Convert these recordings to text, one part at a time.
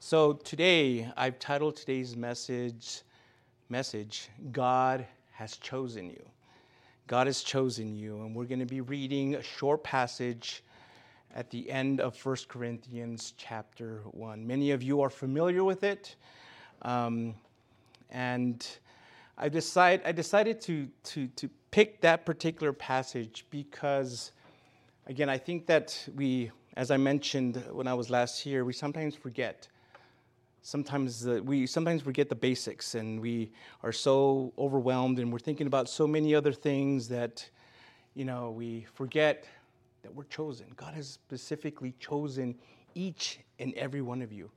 So today, I've titled today's message, message, God has chosen you. God has chosen you. And we're going to be reading a short passage at the end of 1 Corinthians chapter 1. Many of you are familiar with it. Um, and I, decide, I decided to, to, to pick that particular passage because, again, I think that we, as I mentioned when I was last here, we sometimes forget. Sometimes uh, we sometimes forget the basics, and we are so overwhelmed, and we're thinking about so many other things that, you know, we forget that we're chosen. God has specifically chosen each and every one of you.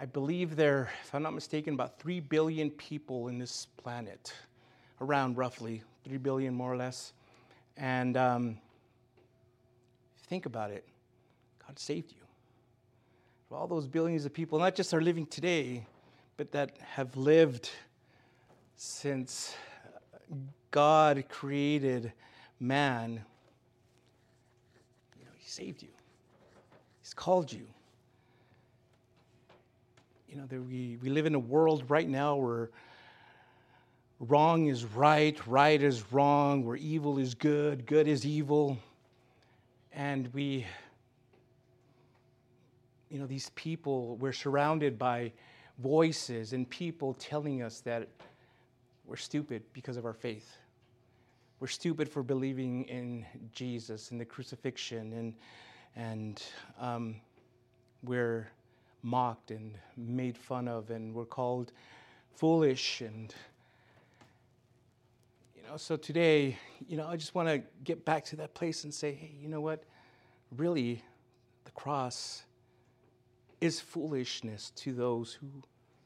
I believe there, if I'm not mistaken, about 3 billion people in this planet, around roughly 3 billion more or less. And um, think about it God saved you. All those billions of people, not just are living today, but that have lived since God created man, you know, He saved you. He's called you you know, we, we live in a world right now where wrong is right, right is wrong, where evil is good, good is evil. And we, you know, these people, we're surrounded by voices and people telling us that we're stupid because of our faith. We're stupid for believing in Jesus and the crucifixion, and, and um, we're mocked and made fun of, and we're called foolish. And, you know, so today, you know, I just want to get back to that place and say, hey, you know what? Really, the cross is foolishness to those who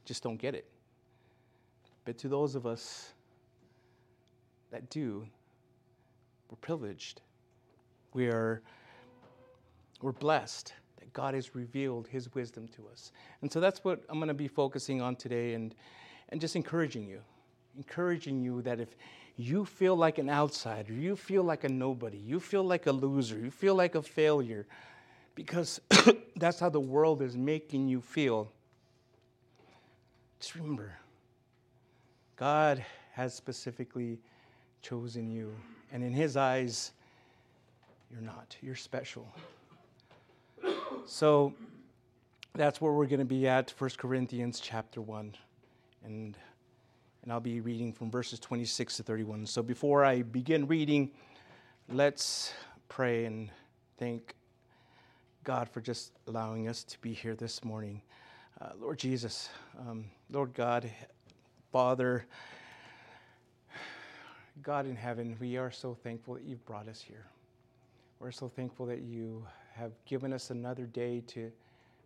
just don't get it. But to those of us that do, we're privileged. We are we're blessed. That God has revealed His wisdom to us. And so that's what I'm going to be focusing on today and, and just encouraging you. Encouraging you that if you feel like an outsider, you feel like a nobody, you feel like a loser, you feel like a failure, because that's how the world is making you feel. Just remember, God has specifically chosen you, and in His eyes, you're not. You're special. So that's where we're going to be at 1 Corinthians chapter 1. And, and I'll be reading from verses 26 to 31. So before I begin reading, let's pray and thank God for just allowing us to be here this morning. Uh, Lord Jesus, um, Lord God, Father, God in heaven, we are so thankful that you've brought us here. We're so thankful that you have given us another day to,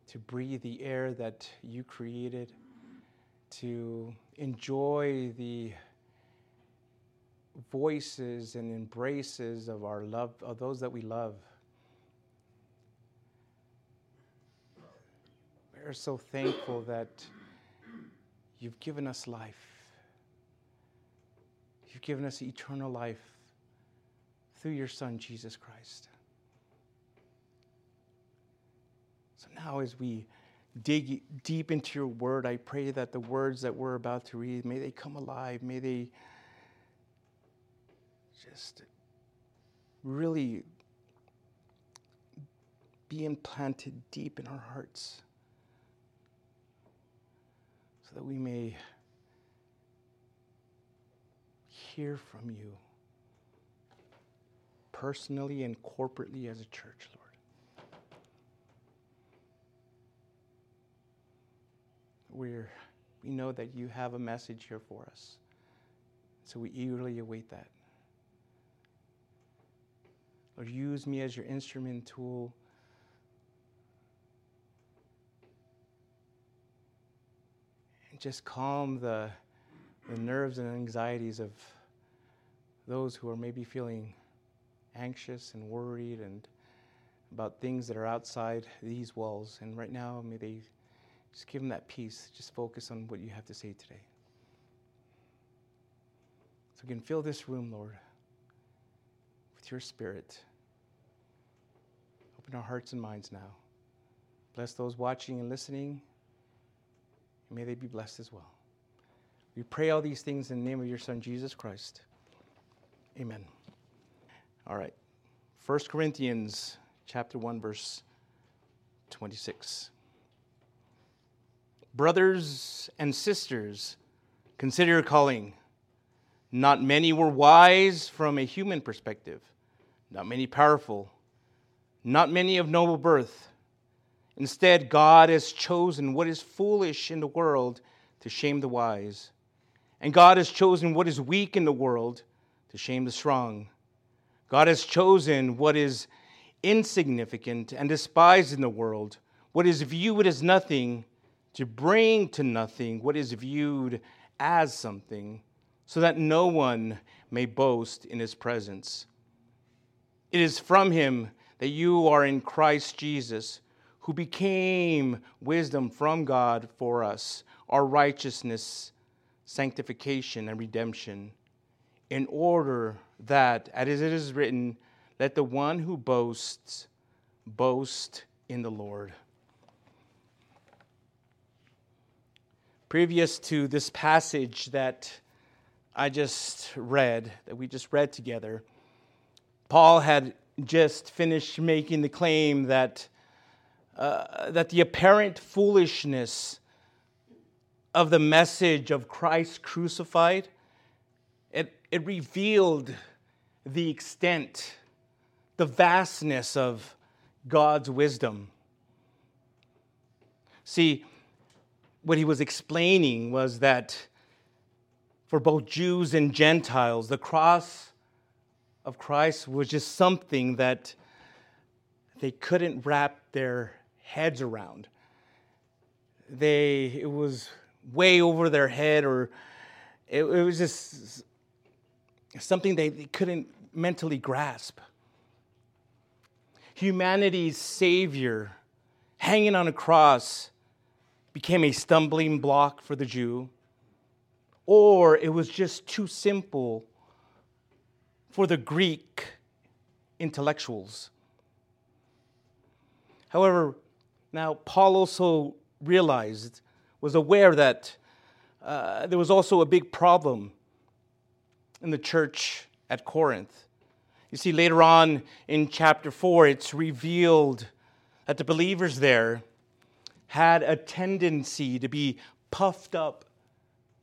to breathe the air that you created, to enjoy the voices and embraces of our love, of those that we love. We're so thankful that you've given us life. You've given us eternal life through your Son, Jesus Christ. So now, as we dig deep into your word, I pray that the words that we're about to read, may they come alive. May they just really be implanted deep in our hearts so that we may hear from you personally and corporately as a church, Lord. we're, we know that you have a message here for us. So we eagerly await that. Lord, use me as your instrument tool. Just calm the, the nerves and anxieties of those who are maybe feeling anxious and worried and about things that are outside these walls. And right now, may they just give them that peace. Just focus on what you have to say today. So we can fill this room, Lord, with your spirit. Open our hearts and minds now. Bless those watching and listening. May they be blessed as well. We pray all these things in the name of your Son, Jesus Christ. Amen. All right. 1 Corinthians chapter 1, verse 26. Brothers and sisters, consider your calling. Not many were wise from a human perspective, not many powerful, not many of noble birth. Instead, God has chosen what is foolish in the world to shame the wise. And God has chosen what is weak in the world to shame the strong. God has chosen what is insignificant and despised in the world, what is viewed as nothing, to bring to nothing what is viewed as something, so that no one may boast in his presence. It is from him that you are in Christ Jesus, who became wisdom from God for us, our righteousness, sanctification, and redemption, in order that, as it is written, let the one who boasts boast in the Lord. Previous to this passage that I just read, that we just read together, Paul had just finished making the claim that, uh, that the apparent foolishness of the message of Christ crucified, it, it revealed the extent the vastness of God's wisdom. See, what he was explaining was that for both Jews and Gentiles, the cross of Christ was just something that they couldn't wrap their heads around. They, it was way over their head, or it, it was just something they, they couldn't mentally grasp humanity's Savior hanging on a cross became a stumbling block for the Jew, or it was just too simple for the Greek intellectuals. However, now Paul also realized, was aware that uh, there was also a big problem in the church at Corinth. You see, later on in chapter 4, it's revealed that the believers there had a tendency to be puffed up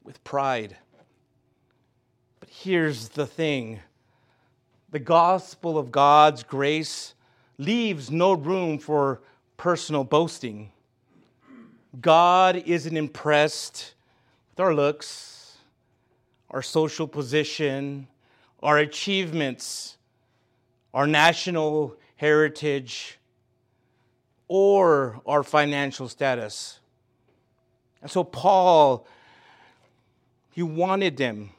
with pride. But here's the thing the gospel of God's grace leaves no room for personal boasting. God isn't impressed with our looks, our social position, our achievements our national heritage, or our financial status. And so, Paul, he wanted them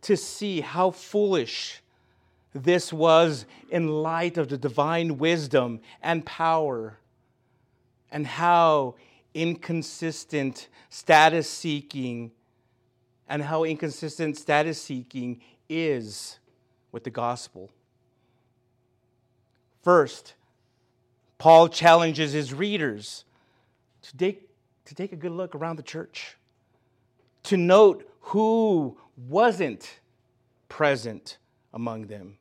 to see how foolish this was in light of the divine wisdom and power, and how inconsistent status seeking and how inconsistent status seeking is with the gospel. First, Paul challenges his readers to take, to take a good look around the church, to note who wasn't present among them.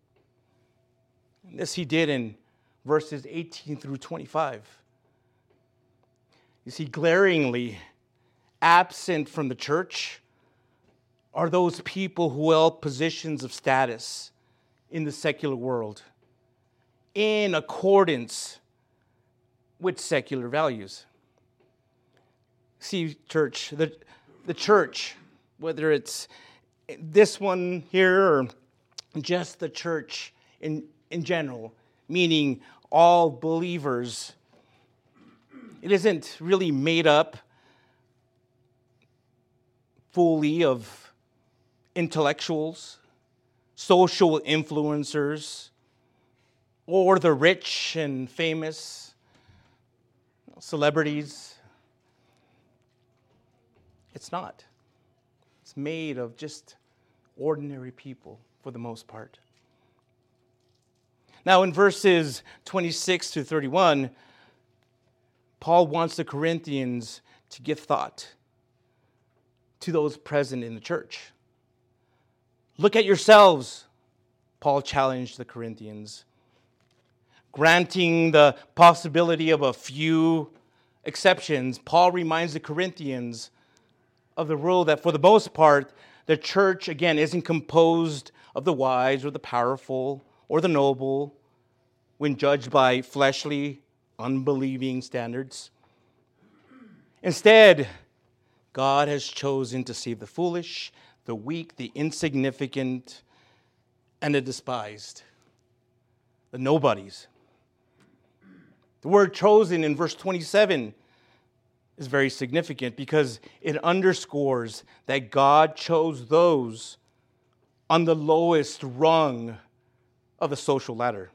And this he did in verses 18 through 25. You see, glaringly absent from the church are those people who held positions of status in the secular world in accordance with secular values. See, church, the, the church, whether it's this one here or just the church in, in general, meaning all believers, it isn't really made up fully of intellectuals, social influencers, or the rich and famous celebrities. It's not. It's made of just ordinary people for the most part. Now, in verses 26 to 31, Paul wants the Corinthians to give thought to those present in the church. Look at yourselves, Paul challenged the Corinthians, granting the possibility of a few exceptions. Paul reminds the Corinthians of the rule that for the most part, the church, again, isn't composed of the wise or the powerful or the noble when judged by fleshly, unbelieving standards. Instead, God has chosen to save the foolish, the weak, the insignificant, and the despised, the nobodies. The word chosen in verse 27 is very significant because it underscores that God chose those on the lowest rung of the social ladder.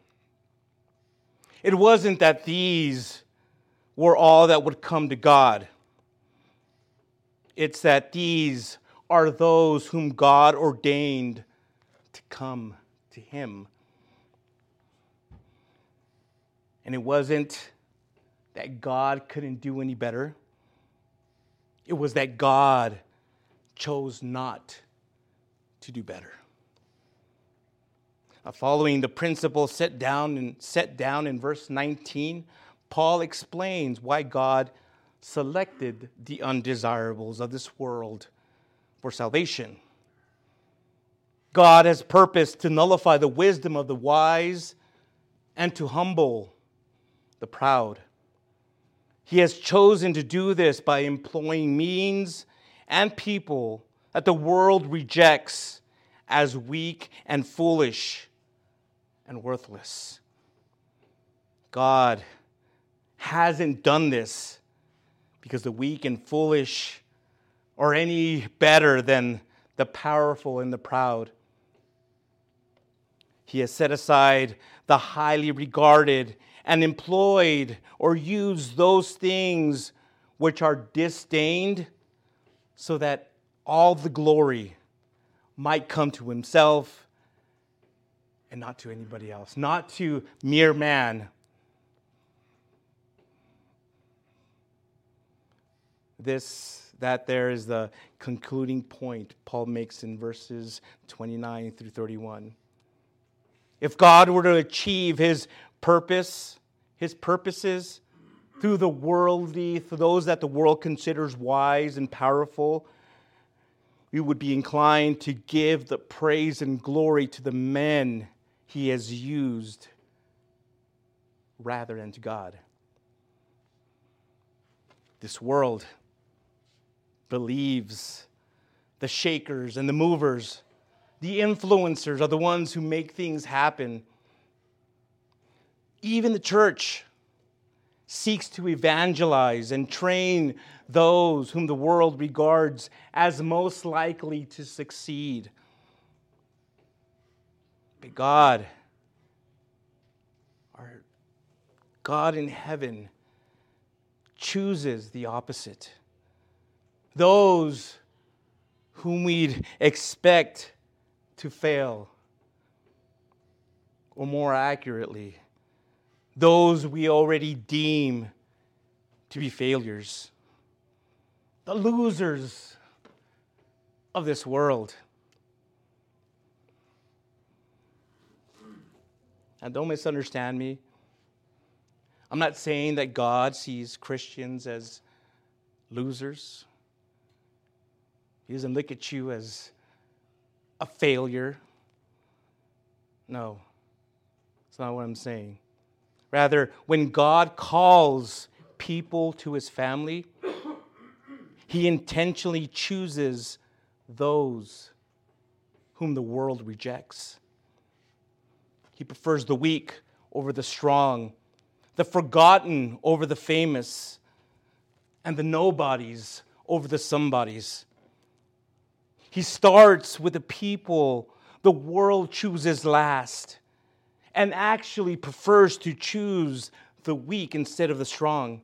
It wasn't that these were all that would come to God. It's that these are those whom God ordained to come to Him. And it wasn't that God couldn't do any better, it was that God chose not to do better. Now, following the principle set down set down in verse 19, Paul explains why God selected the undesirables of this world for salvation. God has purposed to nullify the wisdom of the wise and to humble the proud. He has chosen to do this by employing means and people that the world rejects as weak and foolish and worthless. God hasn't done this because the weak and foolish are any better than the powerful and the proud. He has set aside the highly regarded and employed or used those things which are disdained so that all the glory might come to himself and not to anybody else, not to mere man, this that there is the concluding point Paul makes in verses 29 through 31. If God were to achieve his purpose, his purposes through the worldly, through those that the world considers wise and powerful, we would be inclined to give the praise and glory to the men he has used rather than to God. This world believes the shakers and the movers, the influencers are the ones who make things happen. Even the church seeks to evangelize and train those whom the world regards as most likely to succeed. But God, our God in heaven, chooses the opposite those whom we'd expect to fail, or more accurately, those we already deem to be failures, the losers of this world. And don't misunderstand me. I'm not saying that God sees Christians as losers. He doesn't look at you as a failure. No, that's not what I'm saying. Rather, when God calls people to his family, he intentionally chooses those whom the world rejects. He prefers the weak over the strong, the forgotten over the famous, and the nobodies over the somebodies. He starts with the people the world chooses last and actually prefers to choose the weak instead of the strong.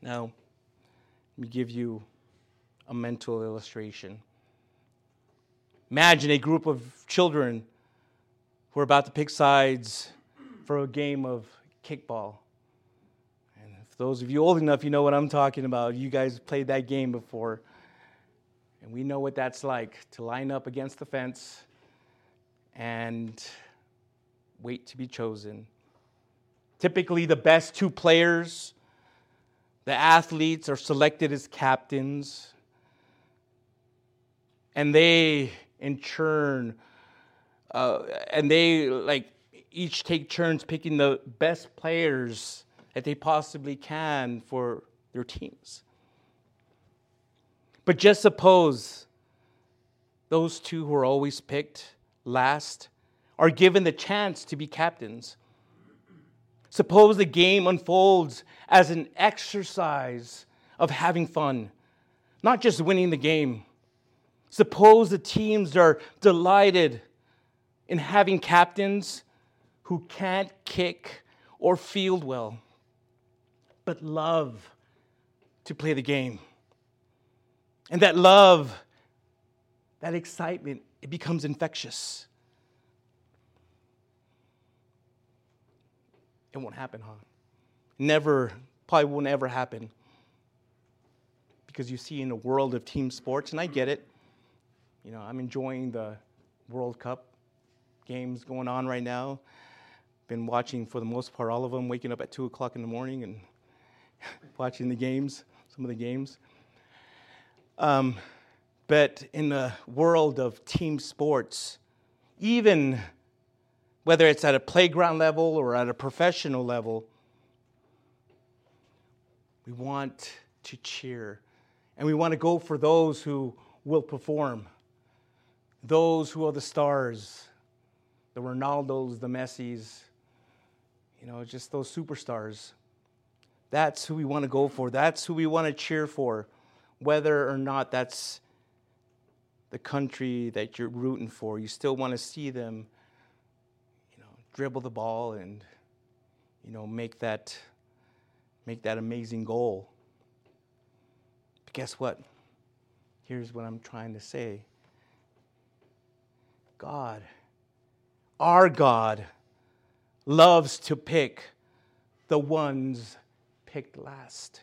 Now, let me give you a mental illustration. Imagine a group of children who are about to pick sides for a game of kickball. And If those of you old enough, you know what I'm talking about. You guys played that game before. And we know what that's like to line up against the fence and wait to be chosen. Typically, the best two players, the athletes, are selected as captains. And they, in churn. uh, and they like each take turns picking the best players that they possibly can for their teams. But just suppose those two who are always picked last are given the chance to be captains. Suppose the game unfolds as an exercise of having fun, not just winning the game. Suppose the teams are delighted in having captains who can't kick or field well, but love to play the game. And that love, that excitement, it becomes infectious. It won't happen, huh? Never, probably won't ever happen. Because you see, in a world of team sports, and I get it, you know, I'm enjoying the World Cup games going on right now. Been watching, for the most part, all of them, waking up at 2 o'clock in the morning and watching the games, some of the games. Um, but in the world of team sports, even whether it's at a playground level or at a professional level, we want to cheer. And we want to go for those who will perform, those who are the stars, the Ronaldos, the Messis, you know, just those superstars. That's who we want to go for. That's who we want to cheer for, whether or not that's the country that you're rooting for. You still want to see them you know, dribble the ball and you know make that make that amazing goal. But guess what? Here's what I'm trying to say. God, our God, loves to pick the ones picked last.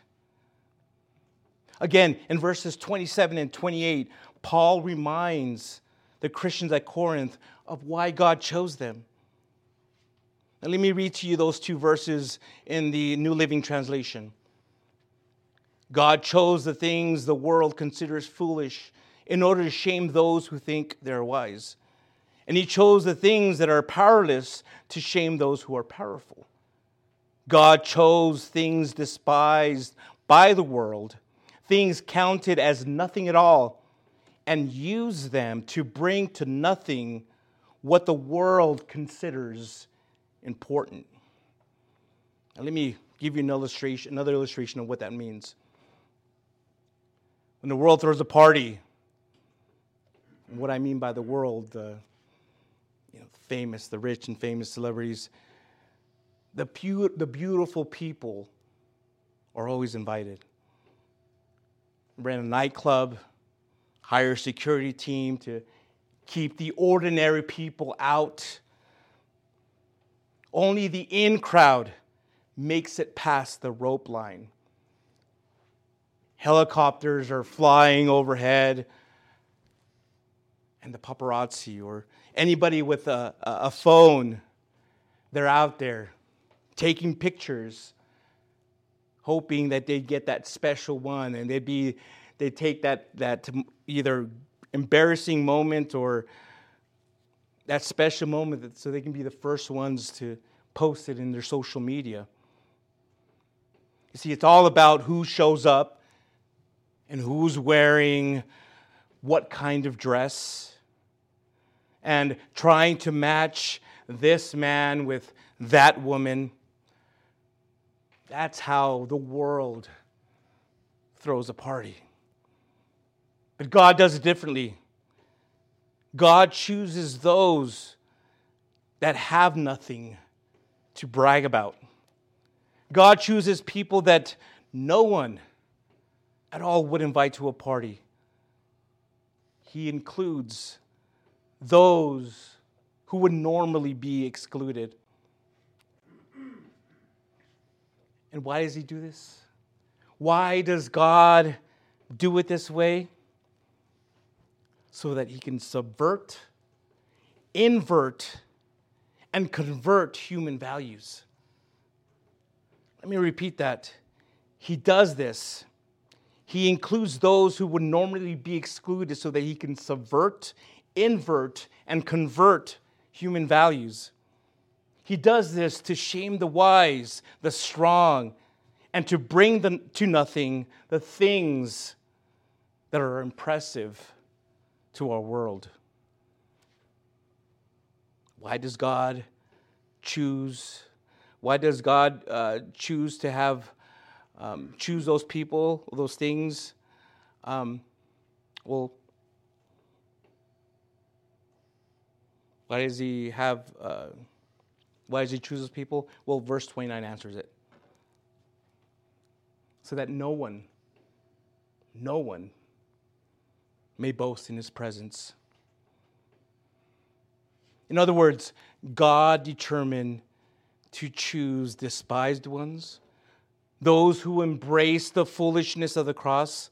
Again, in verses 27 and 28, Paul reminds the Christians at Corinth of why God chose them. And let me read to you those two verses in the New Living Translation. God chose the things the world considers foolish in order to shame those who think they're wise. And he chose the things that are powerless to shame those who are powerful. God chose things despised by the world, things counted as nothing at all, and used them to bring to nothing what the world considers important. And let me give you an illustration, another illustration of what that means. When the world throws a party, what I mean by the world, know, famous, the rich and famous celebrities, the, the beautiful people are always invited. Ran a nightclub, hire a security team to keep the ordinary people out only the in crowd makes it past the rope line. Helicopters are flying overhead, and the paparazzi or anybody with a, a phone, they're out there taking pictures, hoping that they get that special one, and they'd be they take that that either embarrassing moment or that special moment so they can be the first ones to post it in their social media. You see, it's all about who shows up and who's wearing what kind of dress and trying to match this man with that woman. That's how the world throws a party. But God does it differently. God chooses those that have nothing to brag about. God chooses people that no one at all would invite to a party. He includes those who would normally be excluded. And why does he do this? Why does God do it this way? So that he can subvert, invert, and convert human values. Let me repeat that. He does this. He includes those who would normally be excluded so that he can subvert, invert, and convert human values. He does this to shame the wise, the strong, and to bring them to nothing the things that are impressive to our world. Why does God choose? Why does God uh, choose to have um, choose those people, those things? Um, well, why does He have? Uh, why does He choose those people? Well, verse twenty nine answers it. So that no one, no one may boast in His presence. In other words, God determined to choose despised ones, those who embrace the foolishness of the cross,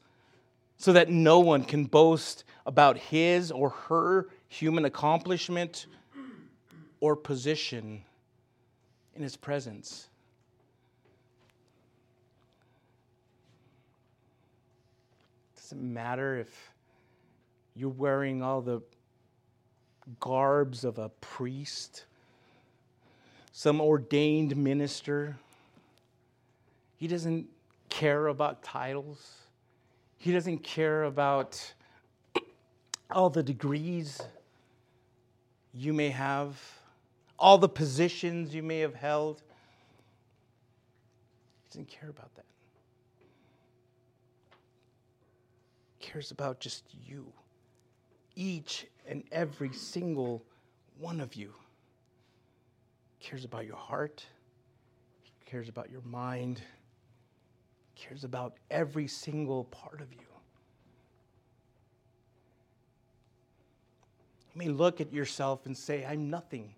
so that no one can boast about his or her human accomplishment or position in his presence. Doesn't matter if you're wearing all the garbs of a priest, some ordained minister. He doesn't care about titles. He doesn't care about all the degrees you may have, all the positions you may have held. He doesn't care about that. He cares about just you each and every single one of you cares about your heart, cares about your mind, cares about every single part of you. You may look at yourself and say, I'm nothing.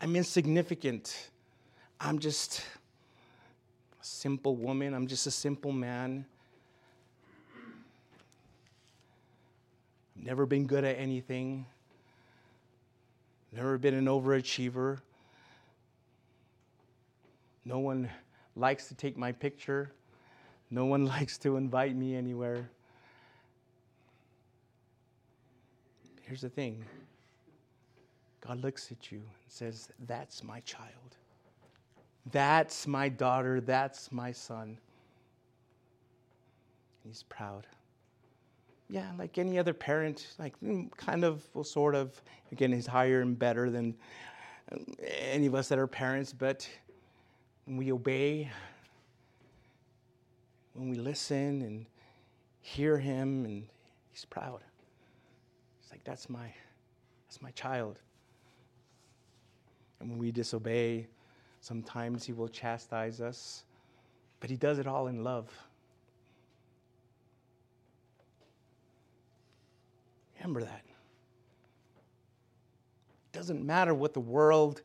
I'm insignificant. I'm just a simple woman. I'm just a simple man. I've never been good at anything. Never been an overachiever. No one likes to take my picture. No one likes to invite me anywhere. Here's the thing God looks at you and says, That's my child. That's my daughter. That's my son. He's proud yeah, like any other parent, like mm, kind of, well, sort of, again, he's higher and better than um, any of us that are parents, but when we obey, when we listen and hear him, and he's proud. Like, that's my, that's my child. And when we disobey, sometimes he will chastise us, but he does it all in love. Remember that. It doesn't matter what the world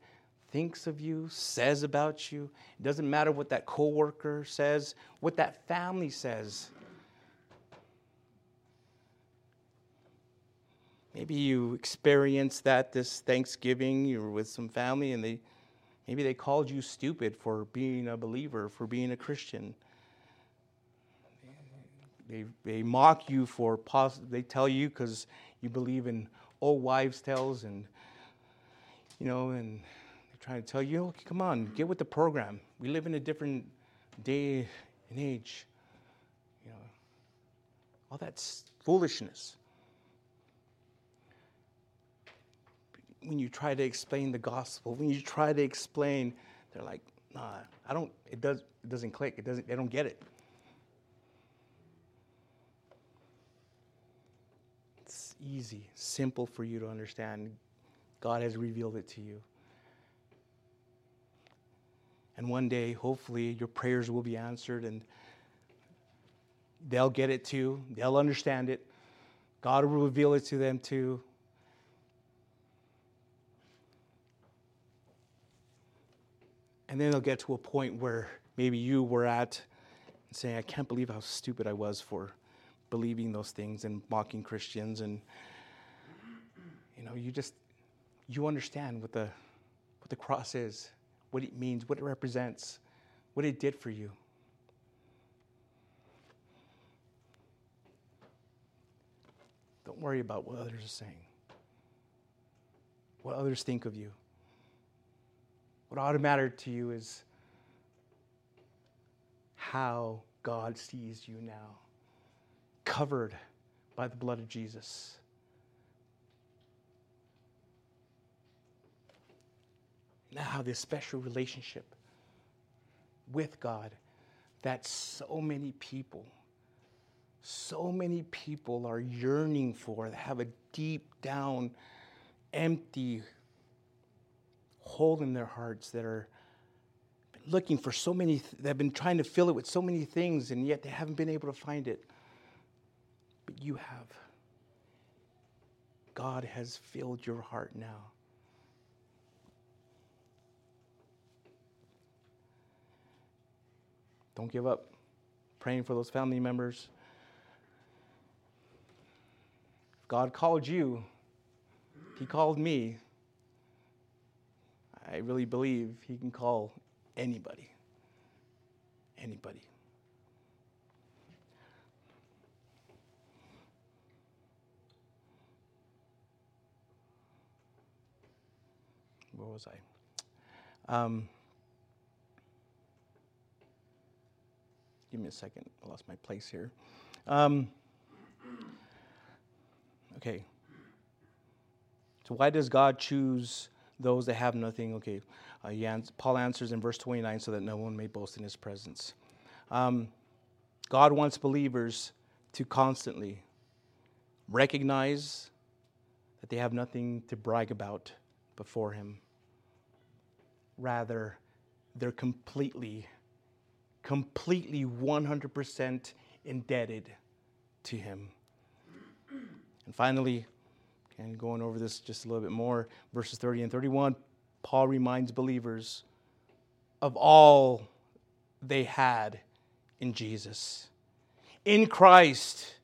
thinks of you, says about you. It doesn't matter what that coworker says, what that family says. Maybe you experienced that this Thanksgiving. You were with some family, and they maybe they called you stupid for being a believer, for being a Christian. They, they mock you for pos- they tell you because you believe in old wives' tales and you know and they're trying to tell you okay, come on get with the program. We live in a different day and age. You know all that's foolishness when you try to explain the gospel when you try to explain they're like nah i don't it does it doesn't click it doesn't they don't get it It's easy, simple for you to understand. God has revealed it to you. And one day, hopefully, your prayers will be answered and they'll get it too. They'll understand it. God will reveal it to them too. And then they'll get to a point where maybe you were at saying, I can't believe how stupid I was for believing those things and mocking Christians. And, you know, you just, you understand what the, what the cross is, what it means, what it represents, what it did for you. Don't worry about what others are saying, what others think of you. What ought to matter to you is how God sees you now, covered by the blood of Jesus. Now, this special relationship with God that so many people, so many people are yearning for, that have a deep down, empty hole in their hearts that are looking for so many, they've been trying to fill it with so many things, and yet they haven't been able to find it. But you have. God has filled your heart now. Don't give up praying for those family members. God called you, He called me. I really believe He can call anybody. Anybody. Where was I? Um, give me a second. I lost my place here. Um, okay. So, why does God choose those that have nothing? Okay. Uh, ans- Paul answers in verse 29 so that no one may boast in his presence. Um, God wants believers to constantly recognize that they have nothing to brag about before Him. Rather, they're completely, completely 100% indebted to Him. And finally, and going over this just a little bit more, verses 30 and 31, Paul reminds believers of all they had in Jesus. In Christ,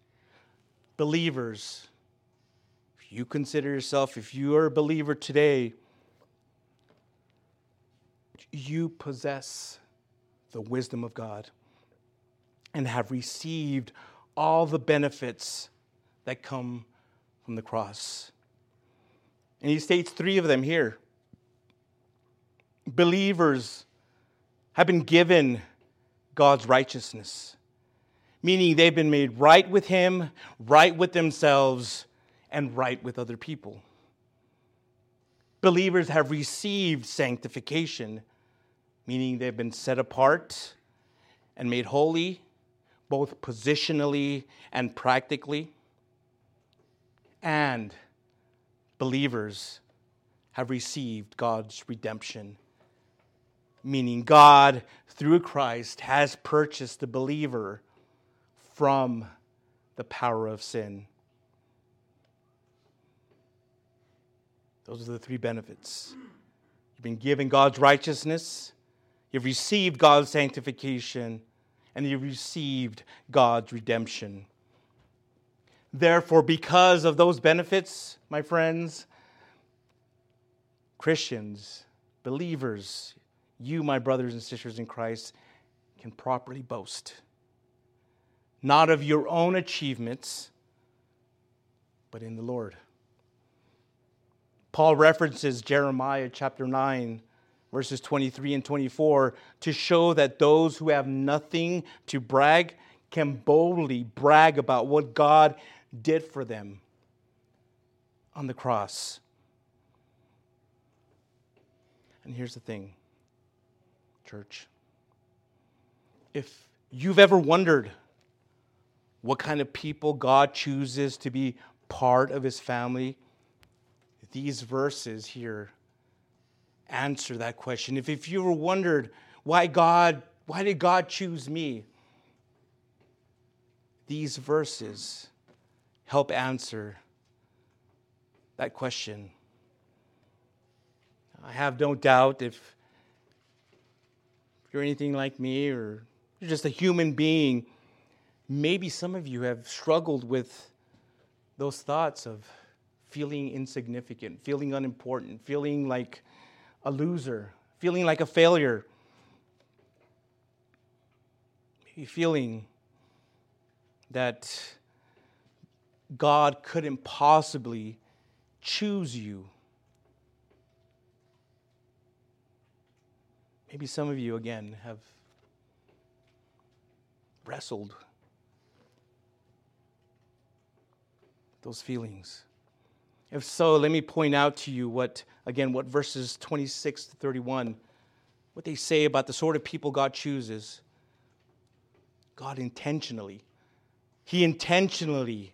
believers, if you consider yourself, if you are a believer today, you possess the wisdom of God and have received all the benefits that come from the cross. And he states three of them here believers have been given God's righteousness, meaning they've been made right with Him, right with themselves, and right with other people. Believers have received sanctification, meaning they've been set apart and made holy, both positionally and practically. And believers have received God's redemption meaning God, through Christ, has purchased the believer from the power of sin. Those are the three benefits. You've been given God's righteousness, you've received God's sanctification, and you've received God's redemption. Therefore, because of those benefits, my friends, Christians, believers, you, my brothers and sisters in Christ, can properly boast. Not of your own achievements, but in the Lord. Paul references Jeremiah chapter 9, verses 23 and 24, to show that those who have nothing to brag can boldly brag about what God did for them on the cross. And here's the thing church. If you've ever wondered what kind of people God chooses to be part of his family, these verses here answer that question. If, if you ever wondered why God, why did God choose me? These verses help answer that question. I have no doubt if you're anything like me or you're just a human being, maybe some of you have struggled with those thoughts of feeling insignificant, feeling unimportant, feeling like a loser, feeling like a failure. Maybe feeling that God couldn't possibly choose you. Maybe some of you, again, have wrestled those feelings. If so, let me point out to you what, again, what verses 26 to 31, what they say about the sort of people God chooses. God intentionally, He intentionally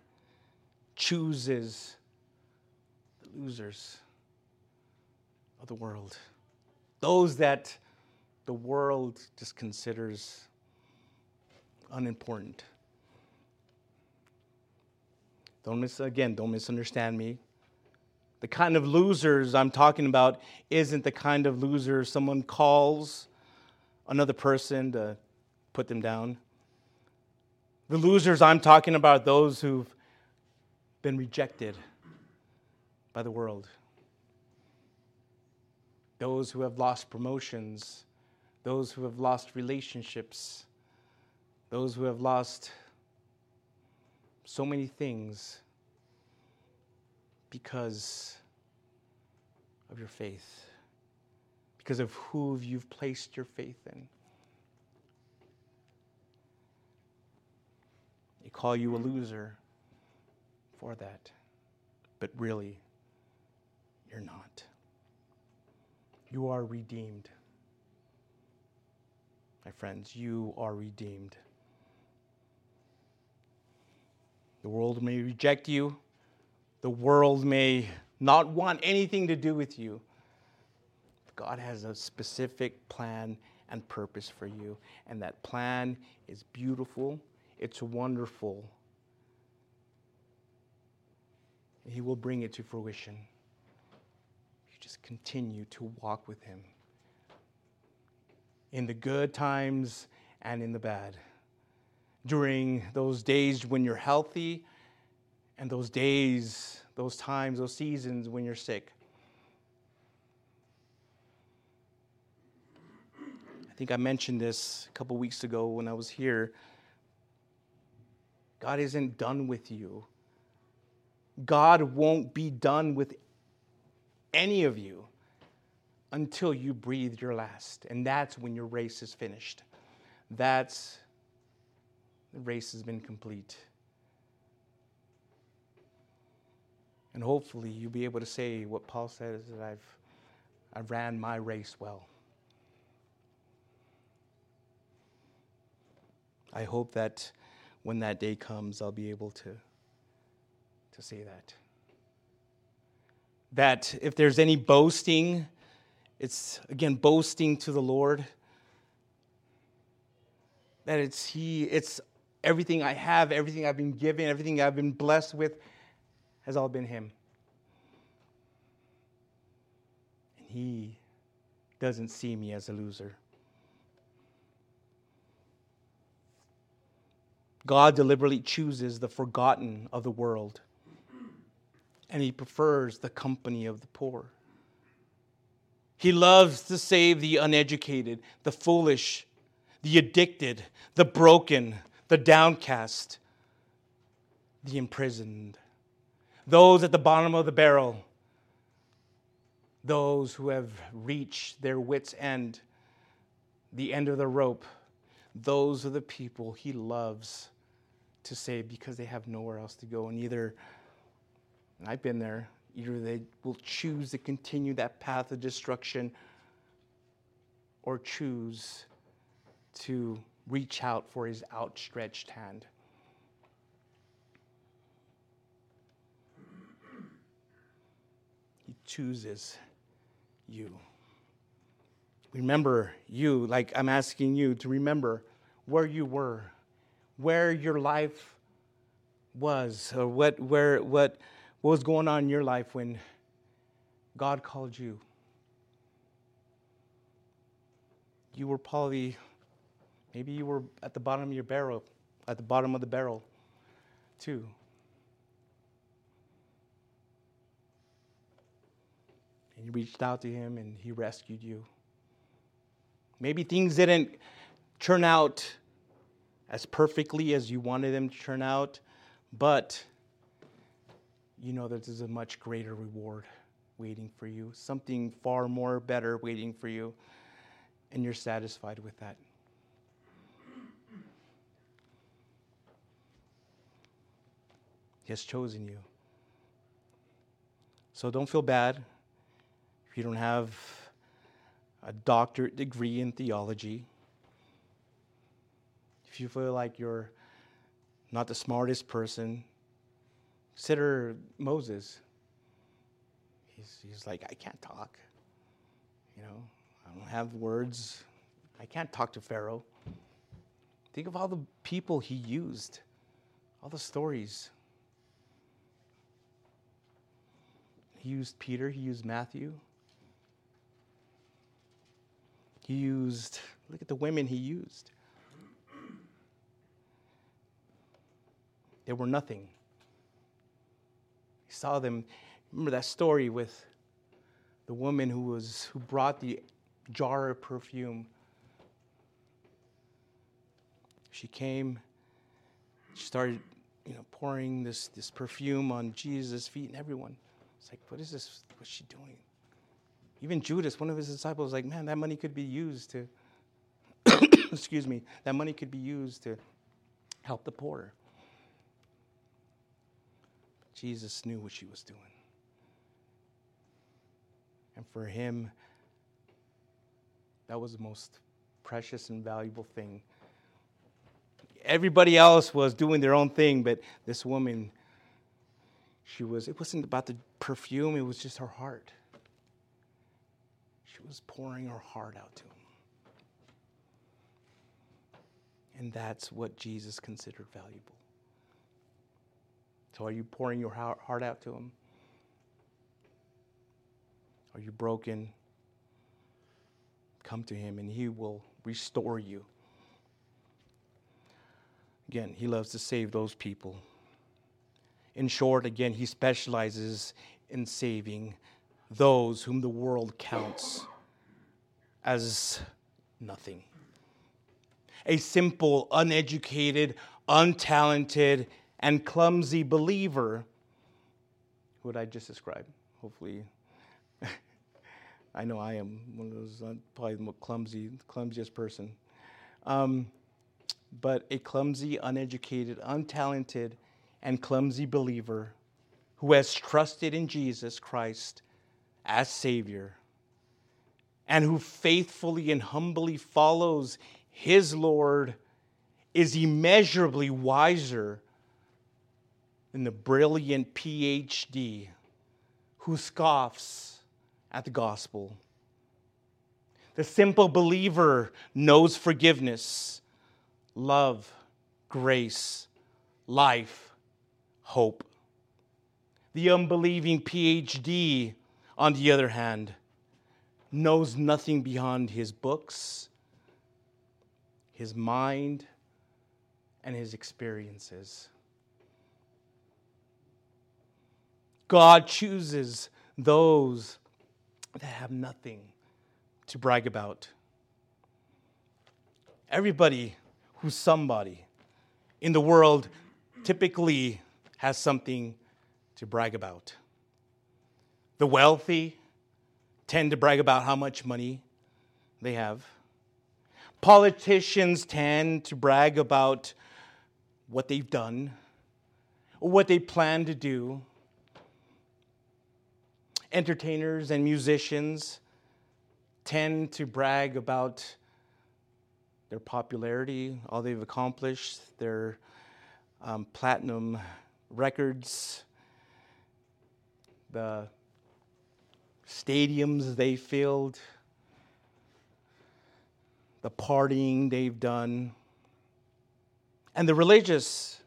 chooses the losers of the world, those that the world just considers unimportant. Don't miss, again, don't misunderstand me. The kind of losers I'm talking about isn't the kind of loser someone calls another person to put them down. The losers I'm talking about those who've been rejected by the world. Those who have lost promotions, those who have lost relationships, those who have lost so many things because of your faith, because of who you've placed your faith in. They call you a loser for that, but really, you're not. You are redeemed. My friends, you are redeemed. The world may reject you. The world may not want anything to do with you. God has a specific plan and purpose for you. And that plan is beautiful, it's wonderful. He will bring it to fruition. You just continue to walk with Him in the good times and in the bad during those days when you're healthy and those days, those times, those seasons when you're sick. I think I mentioned this a couple weeks ago when I was here. God isn't done with you. God won't be done with any of you until you breathe your last. And that's when your race is finished. That's the race has been complete. And hopefully you'll be able to say what Paul says that I've I ran my race well. I hope that when that day comes, I'll be able to, to say that. That if there's any boasting, it's again boasting to the Lord. That it's He, it's Everything I have, everything I've been given, everything I've been blessed with has all been Him. And He doesn't see me as a loser. God deliberately chooses the forgotten of the world, and He prefers the company of the poor. He loves to save the uneducated, the foolish, the addicted, the broken, the downcast, the imprisoned, those at the bottom of the barrel, those who have reached their wits' end, the end of the rope. Those are the people he loves to save because they have nowhere else to go. And either, and I've been there, either they will choose to continue that path of destruction or choose to reach out for his outstretched hand. He chooses you. Remember you, like I'm asking you to remember where you were, where your life was, or what, where, what, what was going on in your life when God called you. you were probably, maybe you were at the bottom of your barrel, at the bottom of the barrel, too. And you reached out to him and he rescued you. Maybe things didn't turn out as perfectly as you wanted them to turn out, but you know that there's a much greater reward waiting for you, something far more better waiting for you, and you're satisfied with that. He has chosen you. So don't feel bad if you don't have a doctorate degree in theology. If you feel like you're not the smartest person, consider Moses. He's, he's like, I can't talk. You know, I don't have words. I can't talk to Pharaoh. Think of all the people he used, all the stories. He used Peter, he used Matthew. He used, look at the women he used. They were nothing. He saw them Remember that story with the woman who was who brought the jar of perfume. She came, she started, you know, pouring this, this perfume on Jesus' feet and everyone. It's like, what is this? What's she doing? Even Judas, one of his disciples, was like, man, that money could be used to, excuse me, that money could be used to help the poor. Jesus knew what she was doing. And for him, that was the most precious and valuable thing. Everybody else was doing their own thing, but this woman, she was, it wasn't about the perfume, it was just her heart. She was pouring her heart out to him. And that's what Jesus considered valuable. So, are you pouring your heart out to him? Are you broken? Come to Him and He will restore you. Again, He loves to save those people. In short, again, He specializes in saving those whom the world counts as nothing. A simple, uneducated, untalented, and clumsy believer, would I just describe? Hopefully, I know I am one of those uh, probably the most clumsy, clumsiest person. Um, but a clumsy, uneducated, untalented, and clumsy believer who has trusted in Jesus Christ as Savior and who faithfully and humbly follows his Lord is immeasurably wiser than the brilliant PhD who scoffs at the gospel. The simple believer knows forgiveness, love, grace, life, hope. The unbelieving PhD, on the other hand, knows nothing beyond his books, his mind, and his experiences. God chooses those that have nothing to brag about. Everybody who's somebody in the world typically has something to brag about. The wealthy tend to brag about how much money they have. Politicians tend to brag about what they've done or what they plan to do entertainers and musicians tend to brag about their popularity, all they've accomplished, their um, platinum records, the stadiums they filled, the partying they've done. And the religious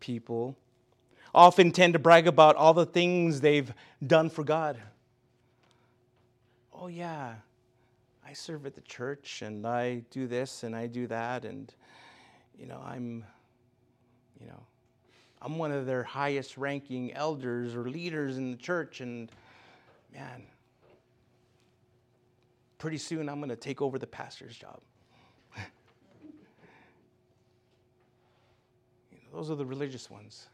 people often tend to brag about all the things they've done for God. Oh, yeah, I serve at the church and I do this and I do that and you know, I'm you know, I'm one of their highest ranking elders or leaders in the church and man, pretty soon I'm going to take over the pastor's job. you know, those are the religious ones.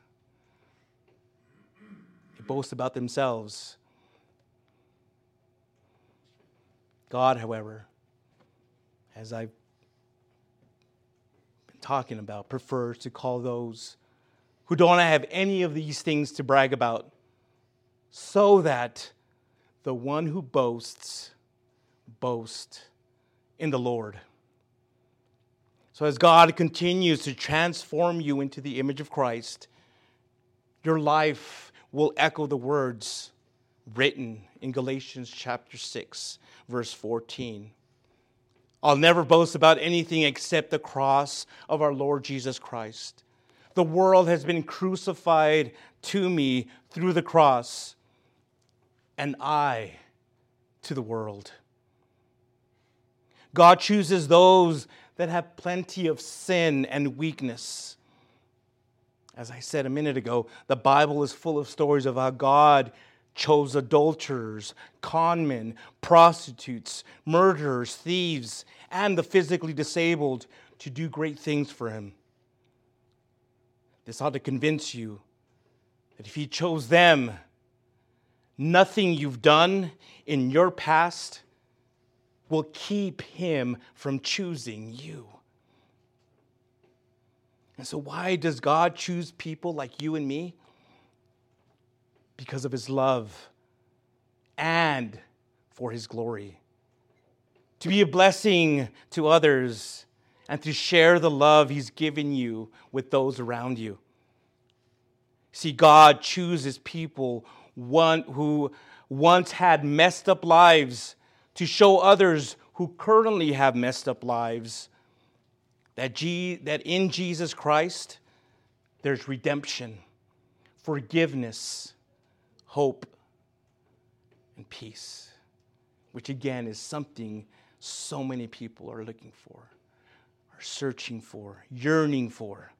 They boast about themselves. God, however, as I've been talking about, prefers to call those who don't have any of these things to brag about, so that the one who boasts boast in the Lord. So, as God continues to transform you into the image of Christ, your life will echo the words written in Galatians chapter 6, verse 14. I'll never boast about anything except the cross of our Lord Jesus Christ. The world has been crucified to me through the cross, and I to the world. God chooses those that have plenty of sin and weakness. As I said a minute ago, the Bible is full of stories of how God chose adulterers, conmen, prostitutes, murderers, thieves, and the physically disabled to do great things for him. This ought to convince you that if he chose them, nothing you've done in your past will keep him from choosing you. And so, why does God choose people like you and me? Because of his love and for his glory. To be a blessing to others and to share the love he's given you with those around you. See, God chooses people one, who once had messed up lives to show others who currently have messed up lives that, G, that in Jesus Christ there's redemption, forgiveness, hope, and peace, which again is something so many people are looking for, are searching for, yearning for.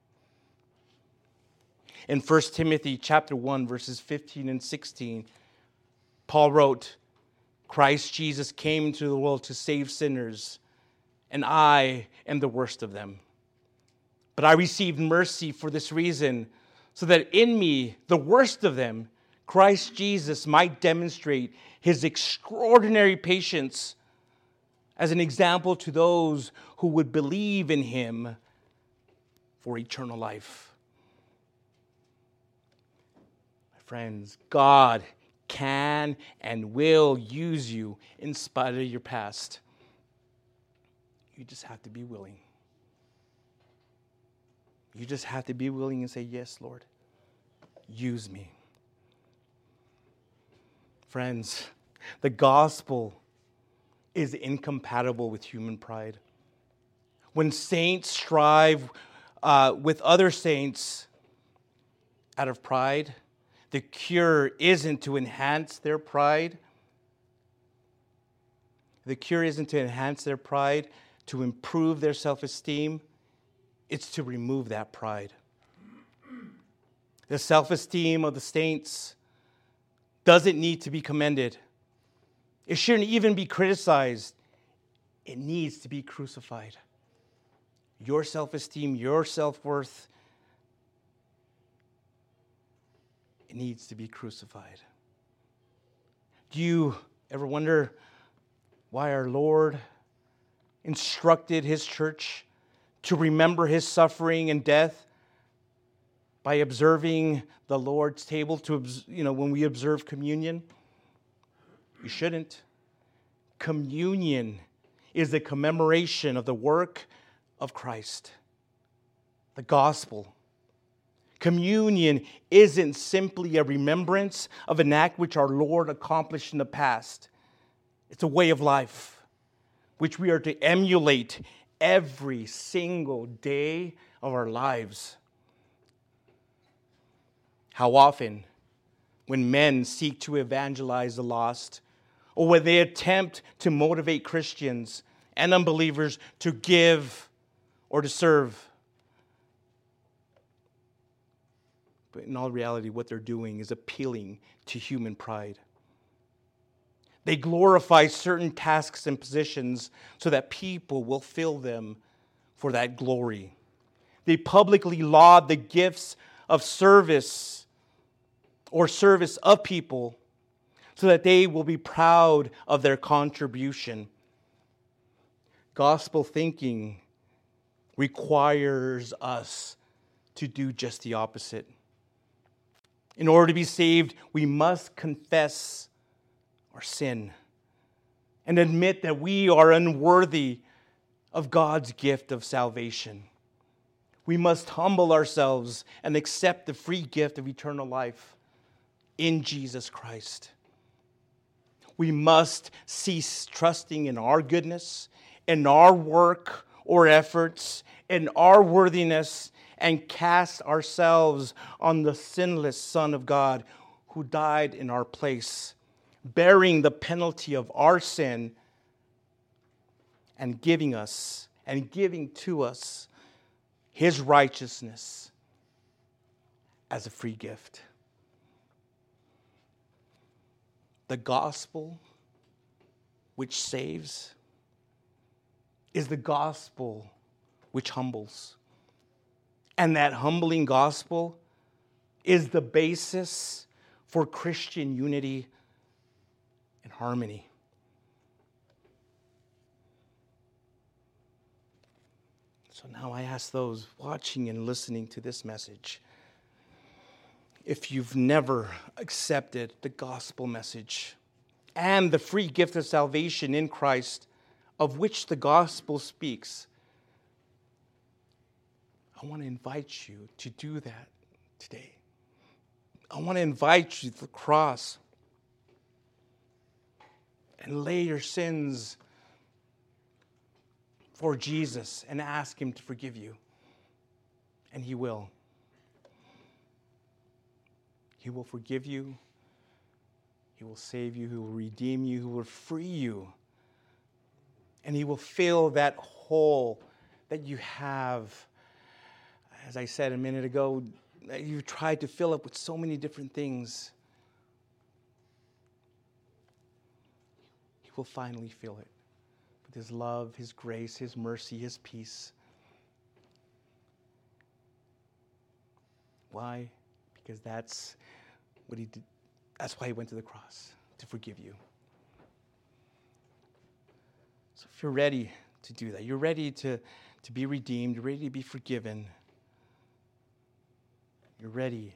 In 1 Timothy chapter 1 verses 15 and 16, Paul wrote, Christ Jesus came into the world to save sinners, and I am the worst of them. But I received mercy for this reason, so that in me, the worst of them, Christ Jesus might demonstrate his extraordinary patience as an example to those who would believe in him for eternal life. My friends, God can and will use you in spite of your past. You just have to be willing. You just have to be willing and say, Yes, Lord, use me. Friends, the gospel is incompatible with human pride. When saints strive uh, with other saints out of pride, the cure isn't to enhance their pride. The cure isn't to enhance their pride, to improve their self esteem. It's to remove that pride. The self esteem of the saints doesn't need to be commended, it shouldn't even be criticized. It needs to be crucified. Your self esteem, your self worth it needs to be crucified. Do you ever wonder why our Lord instructed his church to remember his suffering and death by observing the Lord's table to you know when we observe communion? You shouldn't. Communion is a commemoration of the work of Christ, the gospel Communion isn't simply a remembrance of an act which our Lord accomplished in the past, it's a way of life which we are to emulate every single day of our lives. How often, when men seek to evangelize the lost, or when they attempt to motivate Christians and unbelievers to give or to serve. But in all reality, what they're doing is appealing to human pride. They glorify certain tasks and positions so that people will fill them for that glory. They publicly laud the gifts of service or service of people so that they will be proud of their contribution. Gospel thinking requires us to do just the opposite. In order to be saved, we must confess our sin and admit that we are unworthy of God's gift of salvation. We must humble ourselves and accept the free gift of eternal life in Jesus Christ. We must cease trusting in our goodness, in our work or efforts, in our worthiness, and cast ourselves on the sinless Son of God who died in our place, bearing the penalty of our sin and giving us and giving to us his righteousness as a free gift. The gospel which saves is the gospel which humbles. And that humbling gospel is the basis for Christian unity harmony. So now I ask those watching and listening to this message if you've never accepted the gospel message and the free gift of salvation in Christ, of which the gospel speaks, I want to invite you to do that today. I want to invite you to the cross and lay your sins for Jesus and ask Him to forgive you. And He will. He will forgive you. He will save you. He will redeem you. He will free you. And He will fill that hole that you have. As I said a minute ago, you've tried to fill up with so many different things. Will finally fill it with His love, His grace, His mercy, His peace. Why? Because that's what he did. That's why he went to the cross, to forgive you. So if you're ready to do that, you're ready to, to be redeemed, you're ready to be forgiven, you're ready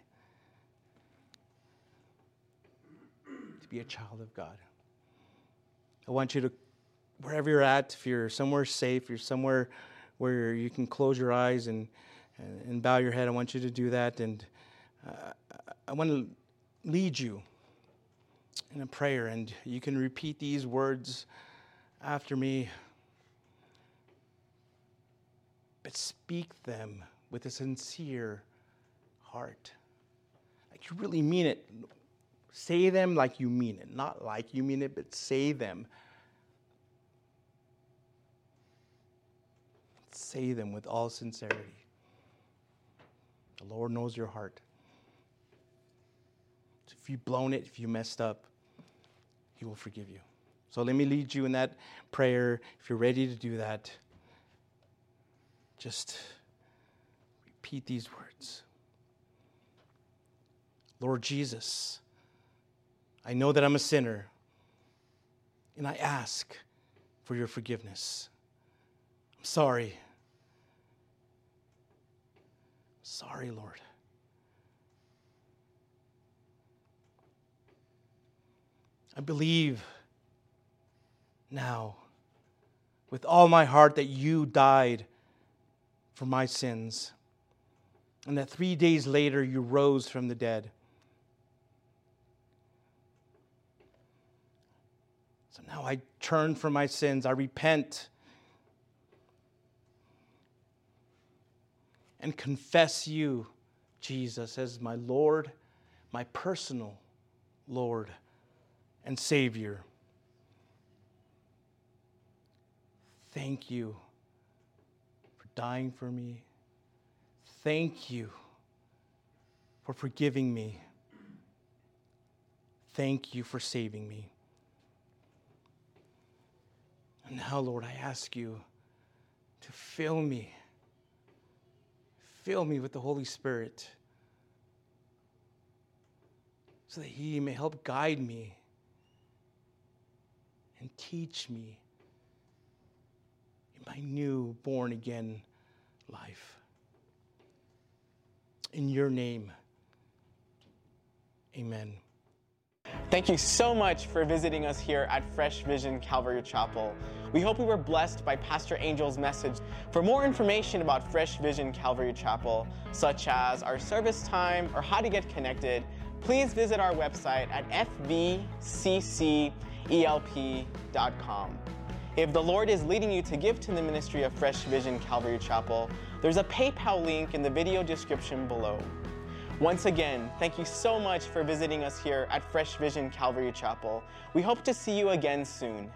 to be a child of God. I want you to, wherever you're at, if you're somewhere safe, you're somewhere where you can close your eyes and, and bow your head, I want you to do that. And uh, I want to lead you in a prayer, and you can repeat these words after me, but speak them with a sincere heart. Like you really mean it. Say them like you mean it. Not like you mean it, but say them. Say them with all sincerity. The Lord knows your heart if you've blown it, if you messed up, He will forgive you. So let me lead you in that prayer. If you're ready to do that, just repeat these words Lord Jesus, I know that I'm a sinner, and I ask for your forgiveness. I'm sorry. Sorry, Lord. I believe now with all my heart that you died for my sins and that three days later you rose from the dead. So now I turn from my sins, I repent, and confess you, Jesus, as my Lord, my personal Lord and Savior. Thank you for dying for me. Thank you for forgiving me. Thank you for saving me. And now, Lord, I ask you to fill me. Fill me with the Holy Spirit so that He may help guide me and teach me in my new born again life. In your name, amen. Thank you so much for visiting us here at Fresh Vision Calvary Chapel. We hope you were blessed by Pastor Angel's message. For more information about Fresh Vision Calvary Chapel, such as our service time or how to get connected, please visit our website at fvccelp.com. If the Lord is leading you to give to the ministry of Fresh Vision Calvary Chapel, there's a PayPal link in the video description below. Once again, thank you so much for visiting us here at Fresh Vision Calvary Chapel. We hope to see you again soon.